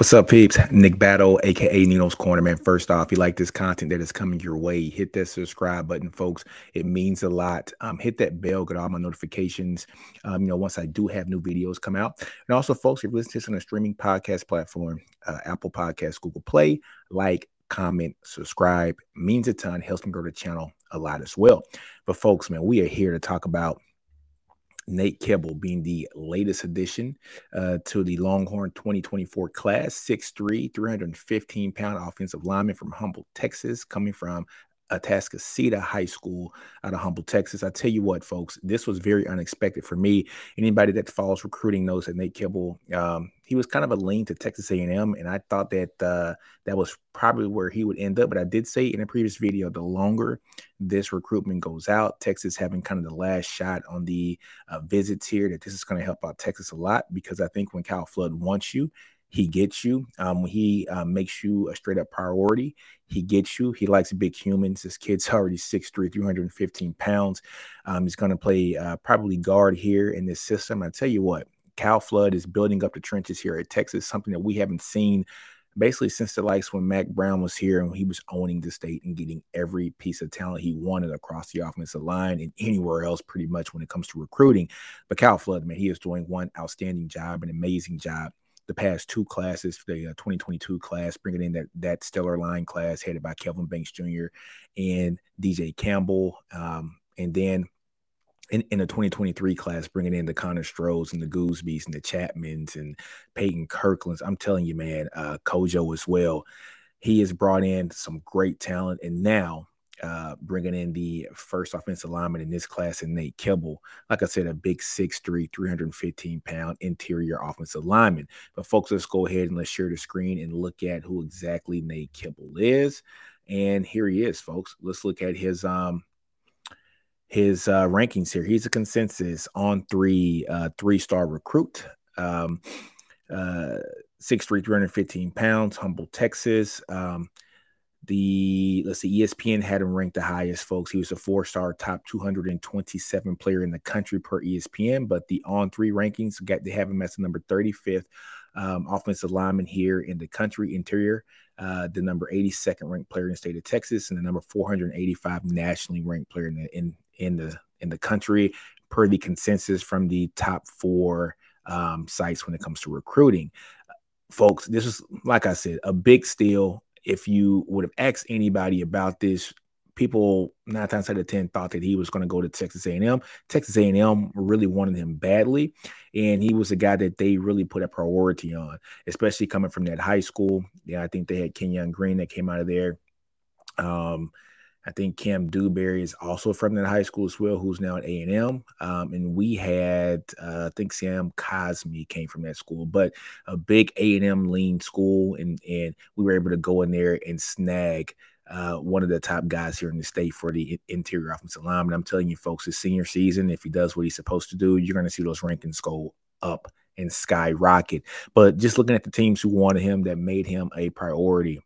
What's up, peeps? Nick Battle, aka Nino's Corner, man. First off, if you like this content that is coming your way, hit that subscribe button, folks. It means a lot. Um, hit that bell, get all my notifications. Um, you know, once I do have new videos come out. And also, folks, if you listen to this on a streaming podcast platform, uh, Apple Podcasts, Google Play, like, comment, subscribe. Means a ton, helps me grow the channel a lot as well. But folks, man, we are here to talk about Nate Kibble being the latest addition uh, to the Longhorn 2024 class, 6'3, 315 pound offensive lineman from Humble, Texas, coming from Atascocita High School out of Humble, Texas. I tell you what, folks, this was very unexpected for me. Anybody that follows recruiting knows that Nate Kibble, um, he was kind of a lean to Texas A&M, and I thought that uh, that was probably where he would end up. But I did say in a previous video, the longer this recruitment goes out, Texas having kind of the last shot on the uh, visits here, that this is going to help out Texas a lot because I think when Kyle Flood wants you, he gets you. Um, he uh, makes you a straight up priority. He gets you. He likes big humans. This kid's already 6'3, 315 pounds. Um, he's going to play uh, probably guard here in this system. I tell you what, Kyle Flood is building up the trenches here at Texas, something that we haven't seen basically since the likes when Mack Brown was here and he was owning the state and getting every piece of talent he wanted across the offensive line and anywhere else, pretty much when it comes to recruiting. But Kyle Flood, man, he is doing one outstanding job, an amazing job the past two classes, the uh, 2022 class, bringing in that that stellar line class headed by Kelvin Banks Jr. and DJ Campbell, um, and then in, in the 2023 class, bringing in the Connor Strohs and the Goosebys and the Chapmans and Payton Kirklands. I'm telling you, man, uh, Cojoe as well. He has brought in some great talent, and now uh, bringing in the first offensive lineman in this class, and Nate Kibble. Like I said, a big 6'3, 315 pound interior offensive lineman. But, folks, let's go ahead and let's share the screen and look at who exactly Nate Kibble is. And here he is, folks. Let's look at his um his uh, rankings here. He's a consensus on three uh, three star recruit. Um, uh, 6'3, 315 pounds, Humble, Texas. Um, the let's see, ESPN had him ranked the highest, folks. He was a four-star, top 227 player in the country per ESPN. But the On3 rankings got they have him as the number 35th um, offensive lineman here in the country interior, uh, the number 82nd ranked player in the state of Texas, and the number 485 nationally ranked player in the in in the in the country per the consensus from the top four um, sites when it comes to recruiting. Folks, this is like I said, a big steal if you would have asked anybody about this, people nine times out of ten thought that he was going to go to Texas A&M. Texas A&M really wanted him badly, and he was a guy that they really put a priority on, especially coming from that high school. Yeah, I think they had Kenyon Green that came out of there. Um, I think Kam Dewberry is also from that high school as well, who's now at A and M. Um, and we had, uh, I think Sam Cosmi came from that school, but a big A and M lean school, and and we were able to go in there and snag uh, one of the top guys here in the state for the interior offensive line. And I'm telling you, folks, his senior season, if he does what he's supposed to do, you're going to see those rankings go up and skyrocket. But just looking at the teams who wanted him, that made him a priority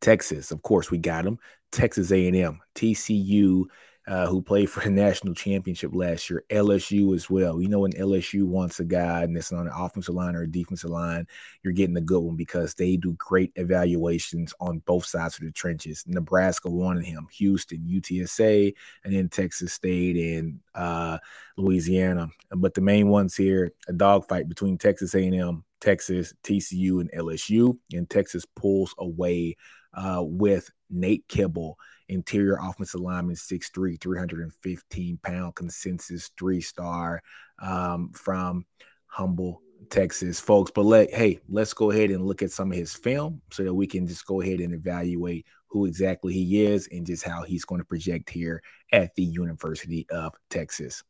Texas, of course, we got them. Texas A&M, TCU, uh, who played for the national championship last year, LSU as well. You know, when LSU wants a guy and it's on an offensive line or a defensive line, you're getting a good one because they do great evaluations on both sides of the trenches. Nebraska wanted him, Houston, UTSA, and then Texas State and uh, Louisiana. But the main ones here, a dogfight between Texas A&M, Texas, TCU, and LSU, and Texas pulls away uh, with Nate Kibble, interior offensive lineman, 6'3, 315 pound consensus three star um, from Humble, Texas, folks. But let hey, let's go ahead and look at some of his film so that we can just go ahead and evaluate who exactly he is and just how he's going to project here at the University of Texas.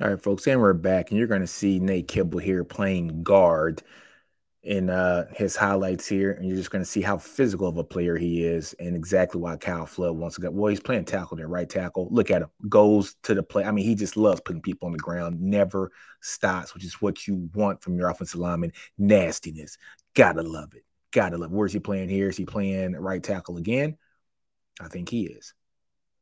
All right, folks, and we're back, and you're going to see Nate Kibble here playing guard in uh, his highlights here, and you're just going to see how physical of a player he is, and exactly why Kyle Flood wants to go. Well, he's playing tackle there, right tackle. Look at him, goes to the play. I mean, he just loves putting people on the ground, never stops, which is what you want from your offensive lineman. Nastiness, gotta love it, gotta love. It. Where's he playing here? Is he playing right tackle again? I think he is.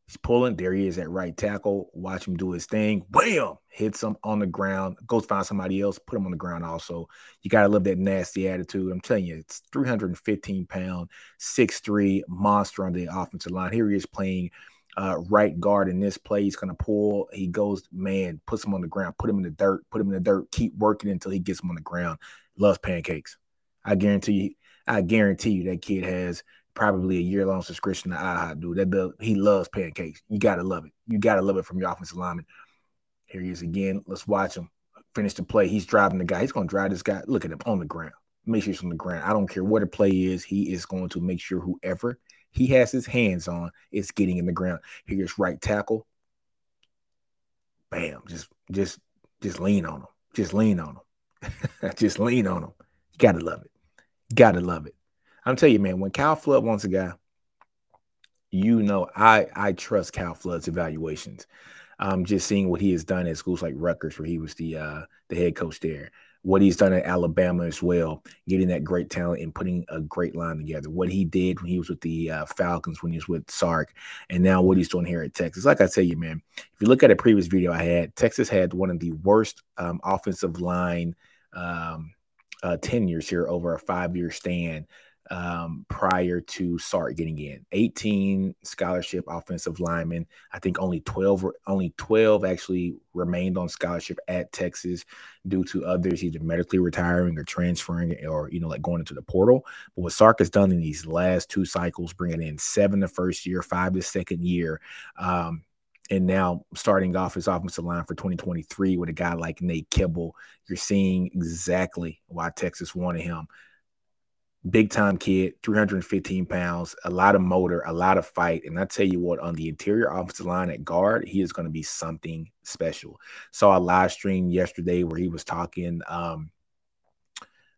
He's pulling. There he is at right tackle. Watch him do his thing. Wham! Hits him on the ground. Goes find somebody else. Put him on the ground also. You got to love that nasty attitude. I'm telling you, it's 315 pound, 6'3 monster on the offensive line. Here he is playing uh, right guard in this play. He's going to pull. He goes, man, puts him on the ground, put him in the dirt, put him in the dirt, keep working until he gets him on the ground. Loves pancakes. I guarantee you, I guarantee you that kid has probably a year long subscription to IHOP, dude. That does, he loves pancakes. You gotta love it. You gotta love it from your offensive lineman. Here he is again. Let's watch him finish the play. He's driving the guy. He's gonna drive this guy. Look at him on the ground. Make sure he's on the ground. I don't care what the play is. He is going to make sure whoever he has his hands on is getting in the ground. Here's right tackle. Bam. Just just just lean on him. Just lean on him. just lean on him. You gotta love it. Gotta love it. I'm telling you, man, when Kyle Flood wants a guy, you know, I I trust Kyle Flood's evaluations. Um, just seeing what he has done at schools like Rutgers, where he was the uh, the head coach there, what he's done at Alabama as well, getting that great talent and putting a great line together. What he did when he was with the uh, Falcons, when he was with Sark, and now what he's doing here at Texas. Like I tell you, man, if you look at a previous video I had, Texas had one of the worst um, offensive line um, uh, tenures here over a five year stand um, prior to Sark getting in. 18 scholarship offensive linemen. I think only 12 only 12 actually remained on scholarship at Texas due to others either medically retiring or transferring or you know like going into the portal. But what Sark has done in these last two cycles, bringing in seven the first year, five the second year. Um, and now starting off his offensive line for 2023 with a guy like Nate Kibble, you're seeing exactly why Texas wanted him big time kid, 315 pounds, a lot of motor, a lot of fight. And I tell you what, on the interior offensive line at guard, he is going to be something special. Saw a live stream yesterday where he was talking um,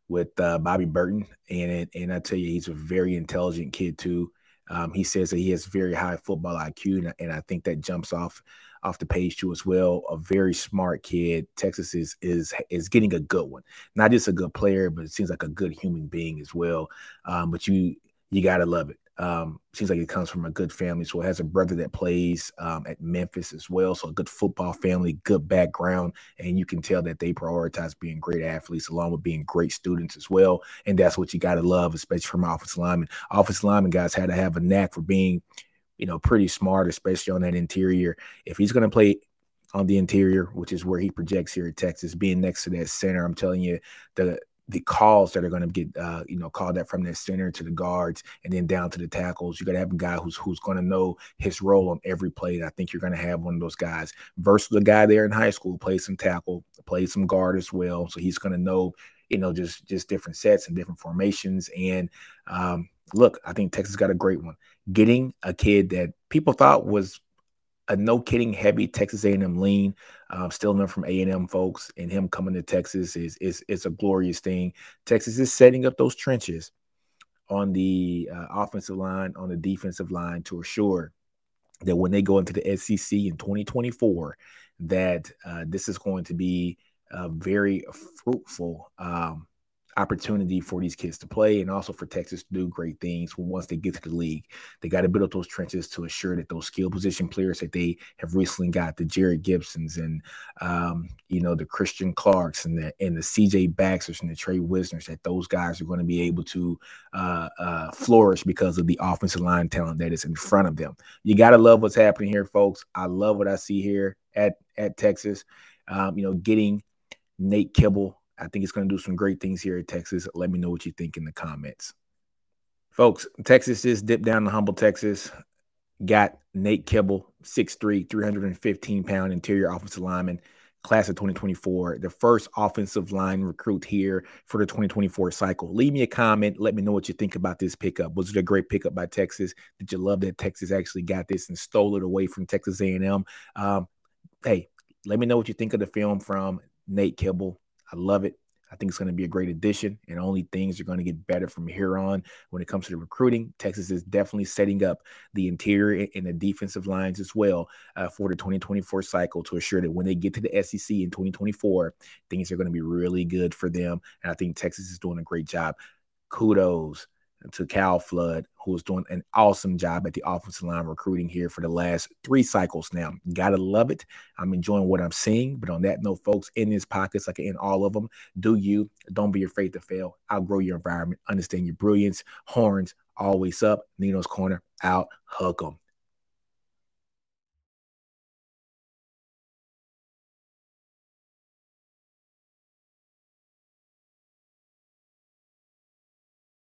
with uh, Bobby Burton, and and I tell you, he's a very intelligent kid too. Um, he says that he has very high football IQ, and, and I think that jumps off off the page too as well. A very smart kid. Texas is is is getting a good one. Not just a good player, but it seems like a good human being as well. Um, but you you gotta love it. Um, seems like it comes from a good family. So it has a brother that plays um, at Memphis as well. So a good football family, good background, and you can tell that they prioritize being great athletes along with being great students as well. And that's what you got to love, especially from offensive linemen. Offensive linemen guys had to have a knack for being you know, pretty smart, especially on that interior. If he's going to play on the interior, which is where he projects here at Texas, being next to that center, I'm telling you, the the calls that are going to get uh, you know called that from that center to the guards and then down to the tackles. You got to have a guy who's who's going to know his role on every play. And I think you're going to have one of those guys versus the guy there in high school plays some tackle, plays some guard as well. So he's going to know you know just just different sets and different formations. And um, look, I think Texas got a great one getting a kid that people thought was a no kidding heavy Texas A&M lean, uh, stealing from A&M folks, and him coming to Texas is is is a glorious thing. Texas is setting up those trenches on the uh, offensive line, on the defensive line to assure that when they go into the SEC in 2024, that uh, this is going to be a very fruitful um, opportunity for these kids to play and also for Texas to do great things once they get to the league. They got to build up those trenches to assure that those skill position players that they have recently got, the Jared Gibsons and um, you know the Christian Clarks and the and the CJ Baxters and the Tre Wisners, that those guys are going to be able to uh, uh, flourish because of the offensive line talent that is in front of them. You got to love what's happening here, folks. I love what I see here at at Texas. Um, you know, getting Nate Kibble I think it's going to do some great things here at Texas. Let me know what you think in the comments. Folks, Texas just dipped down to Humble, Texas. Got Nate Kibble, 6'3, 315 pound interior offensive lineman, class of 2024, the first offensive line recruit here for the 2024 cycle. Leave me a comment. Let me know what you think about this pickup. Was it a great pickup by Texas? Did you love that Texas actually got this and stole it away from Texas A&M? Um, hey, let me know what you think of the film from Nate Kibble. I love it. I think it's going to be a great addition, and only things are going to get better from here on when it comes to the recruiting. Texas is definitely setting up the interior and the defensive lines as well uh, for the 2024 cycle to assure that when they get to the SEC in 2024, things are going to be really good for them. And I think Texas is doing a great job. Kudos to Kyle Flood, who is doing an awesome job at the offensive line recruiting here for the last three cycles now. Gotta love it. I'm enjoying what I'm seeing. But on that note, folks, in his pockets, like in all of them, do you. Don't be afraid to fail. Outgrow your environment. Understand your brilliance. Horns always up. Nino's Corner out. Hook 'em.